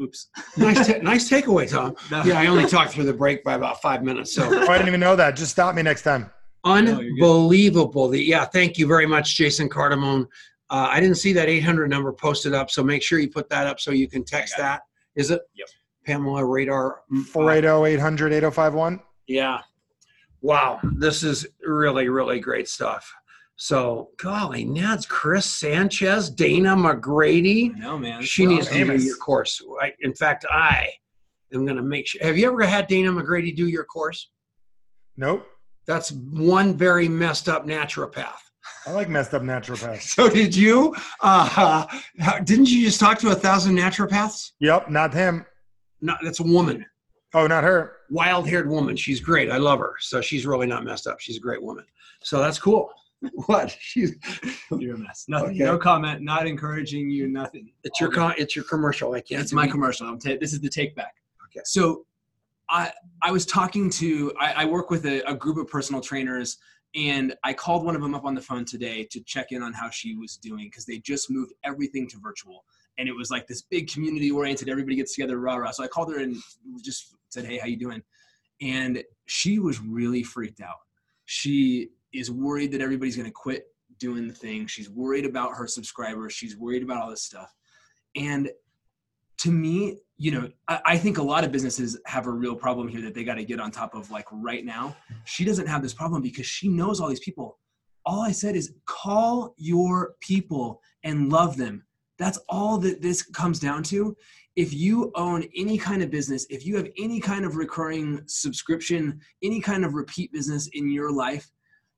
B: Oops.
A: nice, ta- nice takeaway, Tom. Yeah, I only talked through the break by about five minutes. So
C: oh, I didn't even know that. Just stop me next time.
A: Unbelievable. The, yeah, thank you very much, Jason Cardamone. Uh, I didn't see that 800 number posted up, so make sure you put that up so you can text that. Is it?
B: Yep.
A: Pamela Radar.
C: 480 800 8051.
A: Yeah. Wow. This is really, really great stuff. So, golly, Nads, Chris Sanchez, Dana McGrady.
B: No, man.
A: She well, needs to do your course. I, in fact, I am going to make sure. Have you ever had Dana McGrady do your course?
C: Nope.
A: That's one very messed up naturopath.
C: I like messed up naturopaths.
A: So did you? Uh, didn't you just talk to a thousand naturopaths?
C: Yep, not him.
A: No, that's a woman.
C: Oh, not her.
A: Wild-haired woman. She's great. I love her. So she's really not messed up. She's a great woman. So that's cool. what? She's
B: you're a mess. Nothing. Okay. No comment. Not encouraging you. Nothing.
A: It's your con- It's your commercial. I can't.
B: It's my commercial. I'm ta- this is the take back.
A: Okay.
B: So, I I was talking to I, I work with a, a group of personal trainers and I called one of them up on the phone today to check in on how she was doing because they just moved everything to virtual. And it was like this big community oriented, everybody gets together, rah rah. So I called her and just said, Hey, how you doing? And she was really freaked out. She is worried that everybody's going to quit doing the thing. She's worried about her subscribers. She's worried about all this stuff. And to me, you know, I, I, think a lot of businesses have a real problem here that they got to get on top of like right now. She doesn't have this problem because she knows all these people. All I said is call your people and love them. That's all that this comes down to. If you own any kind of business, if you have any kind of recurring subscription, any kind of repeat business in your life,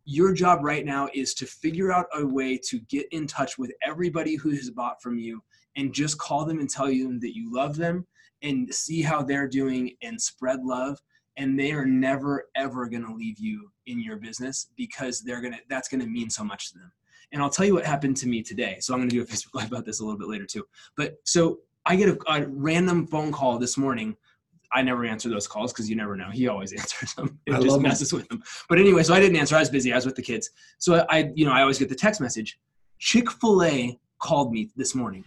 B: your job right now is to figure out a way to get in touch with everybody who has bought from you and just call them and tell them that you love them and see how they're doing and spread love and they are never ever going to leave you in your business because they're going to that's going to mean so much to them and i'll tell you what happened to me today so i'm going to do a facebook live about this a little bit later too but so i get a, a random phone call this morning I never answer those calls because you never know. He always answers them. It I just messes him. with them. But anyway, so I didn't answer. I was busy. I was with the kids. So I, you know, I always get the text message. Chick Fil A called me this morning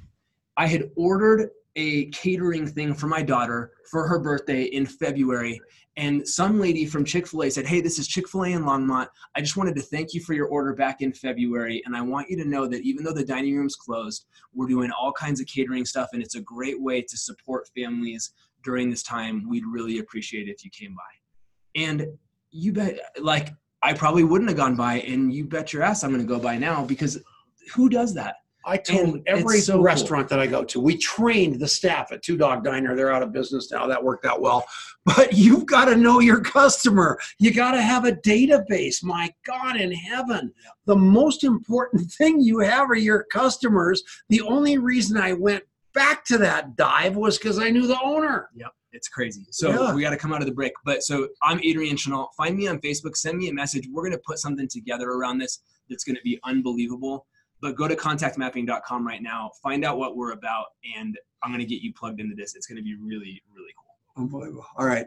B: I had ordered a catering thing for my daughter for her birthday in February. And some lady from Chick fil A said, Hey, this is Chick fil A in Longmont. I just wanted to thank you for your order back in February. And I want you to know that even though the dining room's closed, we're doing all kinds of catering stuff. And it's a great way to support families during this time. We'd really appreciate it if you came by. And you bet, like, I probably wouldn't have gone by. And you bet your ass I'm going to go by now because who does that?
A: I told and every so restaurant cool. that I go to, we trained the staff at Two Dog Diner. They're out of business now. That worked out well. But you've got to know your customer. You got to have a database. My God in heaven. The most important thing you have are your customers. The only reason I went back to that dive was because I knew the owner.
B: Yep. It's crazy. So
A: Yeah.
B: we got to come out of the break. But so I'm Adrian Chenault. Find me on Facebook. Send me a message. We're going to put something together around this that's going to be unbelievable. But go to contactmapping.com right now. Find out what we're about, and I'm going to get you plugged into this. It's going to be really, really cool.
A: Unbelievable. All right.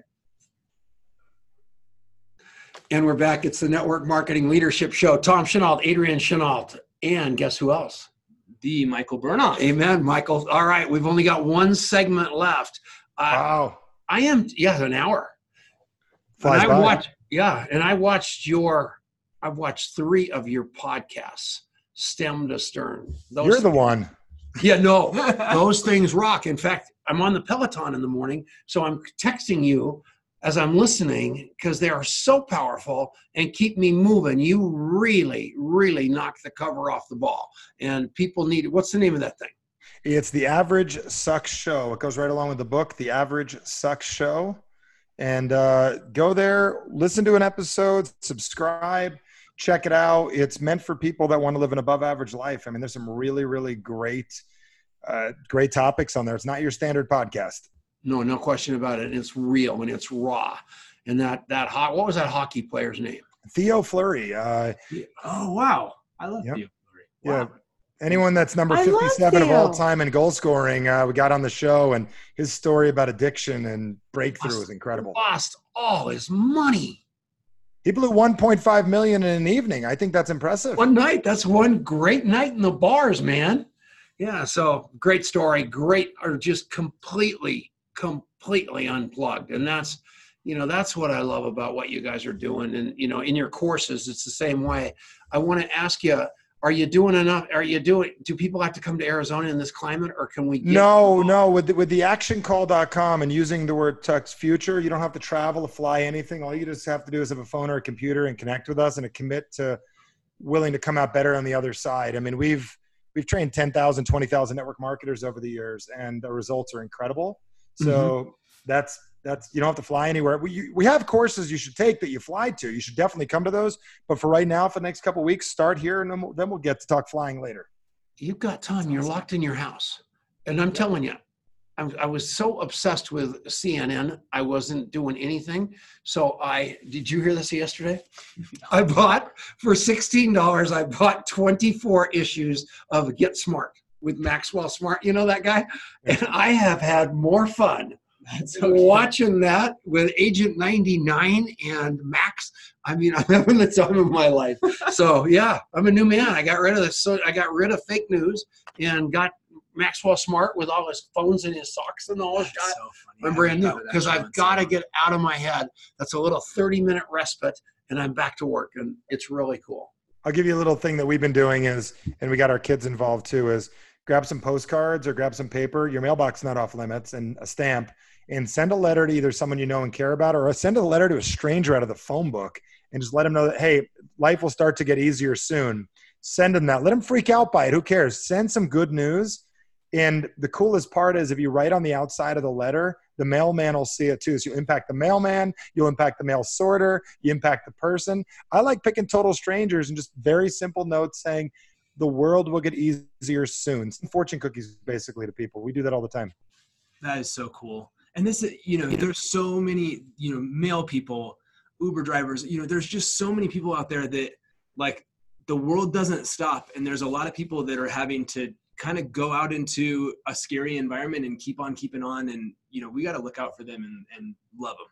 A: And we're back. It's the Network Marketing Leadership Show. Tom Chenault, Adrian Chenault, and guess who else?
B: The Michael Bernoff.
A: Amen, Michael. All right, we've only got one segment left. Uh,
C: Wow.
A: I am, yeah, an hour.
C: Flies
A: and I
C: by.
A: watched, yeah, and I watched your, I've watched three of your podcasts, stem to stern. Those,
C: You're the one.
A: yeah, no, those things rock. In fact, I'm on the Peloton in the morning, so I'm texting you as I'm listening because they are so powerful and keep me moving. You really, really knock the cover off the ball, and people need. It. What's the name of that thing?
C: It's the Average Sucks Show. It goes right along with the book, The Average Sucks Show. And uh, go there, listen to an episode, subscribe, check it out. It's meant for people that want to live an above average life. I mean, there's some really, really great, uh, great topics on there. It's not your standard podcast.
A: No, no question about it. It's real and it's raw. And that that hot. What was that hockey player's name?
C: Theo Fleury. Uh,
B: oh wow, I love
C: Yep.
B: you.
C: yeah,
B: Wow.
C: anyone that's number 57 of all time in goal scoring, uh, we got on the show, and his story about addiction and breakthrough was incredible.
A: Lost all his money
C: He blew 1.5 million in an evening. I think that's impressive.
A: one night. That's one great night in the bars, man. Yeah. So great story. Great, or just completely, completely unplugged. And that's, you know, that's what I love about what you guys are doing. And you know, in your courses, it's the same way. I want to ask you. Are you doing enough? Are you doing? Do people have to come to Arizona in this climate, or can we?
C: No, no. With the, with the actioncall.com and using the word Tux Future, you don't have to travel to fly anything. All you just have to do is have a phone or a computer and connect with us and a commit to willing to come out better on the other side. I mean, we've we've trained 10,000, 20,000 network marketers over the years and the results are incredible. So mm-hmm. that's that's you don't have to fly anywhere. We you- we have courses you should take that you fly to. You should definitely come to those. But for right now, for the next couple of weeks, start here and then we'll, then we'll get to talk flying later.
A: You've got time. You're locked in your house. And I'm telling you, I, I was so obsessed with CNN, I wasn't doing anything. So I, did you hear this yesterday? I bought, for $16, I bought 24 issues of Get Smart with Maxwell Smart. You know that guy? And I have had more fun Watching that with Agent 99 and Max. I mean, I'm having the time of my life. So yeah, I'm a new man. I got rid of this. So I got rid of fake news and got Maxwell Smart with all his phones in his socks and all his shit.
B: so funny.
A: I'm brand new
B: thought of that
A: because I've got to get out of my head. That's a little 30 minute respite, and I'm back to work, and it's really cool.
C: I'll give you a little thing that we've been doing is, and we got our kids involved too, is grab some postcards or grab some paper. Your mailbox not off limits and a stamp and send a letter to either someone you know and care about or send a letter to a stranger out of the phone book and just let them know that, hey, life will start to get easier soon. Send them that. Let them freak out by it. Who cares? Send some good news. And the coolest part is if you write on the outside of the letter, the mailman will see it too. So you impact the mailman, you'll impact the mail sorter, you impact the person. I like picking total strangers and just very simple notes saying the world will get easier soon. Fortune cookies basically to people. We do that all the time.
B: That is so cool. And this, is- you know, there's so many, you know, mail people, Uber drivers, you know, there's just so many people out there that like the world doesn't stop. And there's a lot of people that are having to kind of go out into a scary environment and keep on keeping on. And, you know, we got to look out for them and, and love them.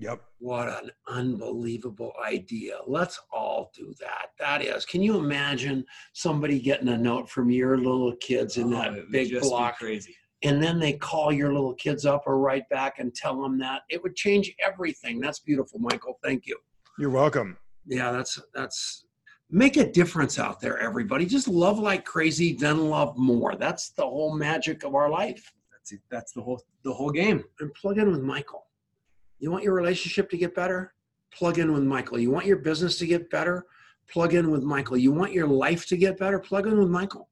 C: Yep.
A: What an unbelievable idea. Let's all do that. That is. Can you imagine somebody getting a note from your little kids in
B: Oh,
A: that
B: it would
A: big
B: just be
A: block
B: crazy.
A: And then they call your little kids up or write back and tell them that? It would change everything. That's beautiful, Michael. Thank you.
C: You're welcome.
A: Yeah, that's that's make a difference out there, everybody. Just love like crazy, then love more. That's the whole magic of our life.
B: That's it. That's the whole, the whole game.
A: and plug in with Michael. You want your relationship to get better? Plug in with Michael. You want your business to get better? Plug in with Michael. You want your life to get better? Plug in with Michael.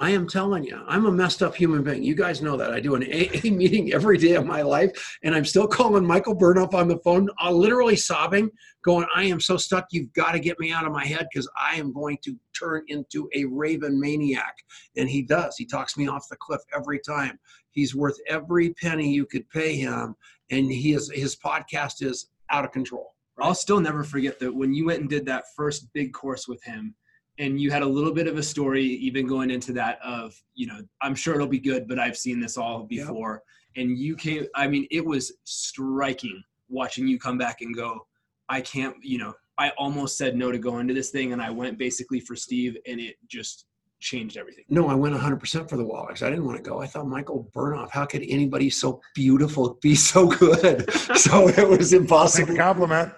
A: I am telling you, I'm a messed up human being. You guys know that. I do an AA meeting every day of my life, and I'm still calling Michael Bernoff on the phone, uh, literally sobbing, going, I am so stuck. You've got to get me out of my head because I am going to turn into a raven maniac. And he does. He talks me off the cliff every time. He's worth every penny you could pay him, and he is, his podcast is out of control.
B: I'll still never forget that when you went and did that first big course with him and you had a little bit of a story even going into that of you know i'm sure it'll be good but i've seen this all before yep. and you came i mean it was striking watching you come back and go i can't you know i almost said no to go into this thing and i went basically for steve and it just changed everything.
A: No, I went 100% for the Wallachs. I didn't want to go. I thought Michael Bernoff, how could anybody so beautiful be so good? so it was impossible.
C: compliment.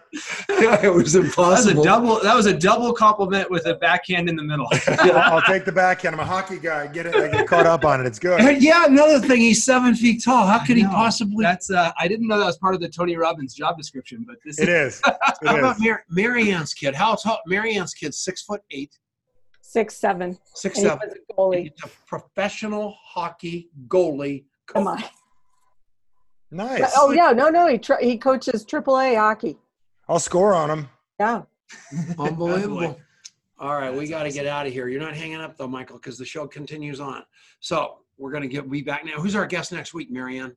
A: yeah, it was impossible.
B: That was a double. That was a double compliment with a backhand in the middle.
C: I'll take the backhand. I'm a hockey guy. Get it? I get caught up on it. It's good.
A: And yeah, another thing. He's seven feet tall. How could he possibly?
B: That's. Uh, I didn't know that was part of the Tony Robbins job description, but this.
C: It is.
A: It how is. about Mar- Marianne's kid? How tall? Marianne's kid, six foot eight.
D: Six seven.
A: Six and seven.
D: a goalie.
A: He's a professional hockey goalie.
D: Come on.
C: Nice.
D: Oh yeah, no, no. He tr- he coaches AAA hockey.
C: I'll score on him.
D: Yeah.
A: Unbelievable. All right, we got to get out of here. You're not hanging up though, Michael, because the show continues on. So we're gonna get we back now. Who's our guest next week, Marianne?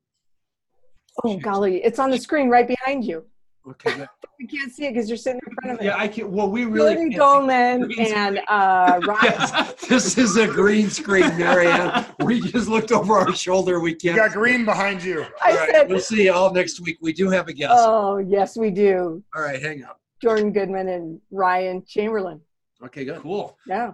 D: Oh golly, it's on the screen right behind you.
A: Okay. Good.
D: You can't see it because you're sitting in front of it.
B: Yeah, I can't. Well, we really.
D: Jody Goldman and uh, Ryan.
A: Yes, this is a green screen, Marianne. we just looked over our shoulder. We can't.
C: You got green behind you.
D: I
A: all right,
D: said,
A: we'll see you all next week. We do have a guest.
D: Oh yes, we do.
A: All right, hang up.
D: Jordan Goodman and Ryan Chamberlain.
A: Okay, good.
B: Cool.
D: Yeah.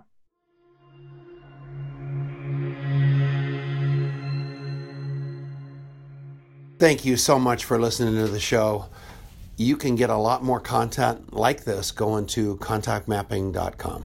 A: Thank you so much for listening to the show you can get a lot more content like this going to contactmapping.com.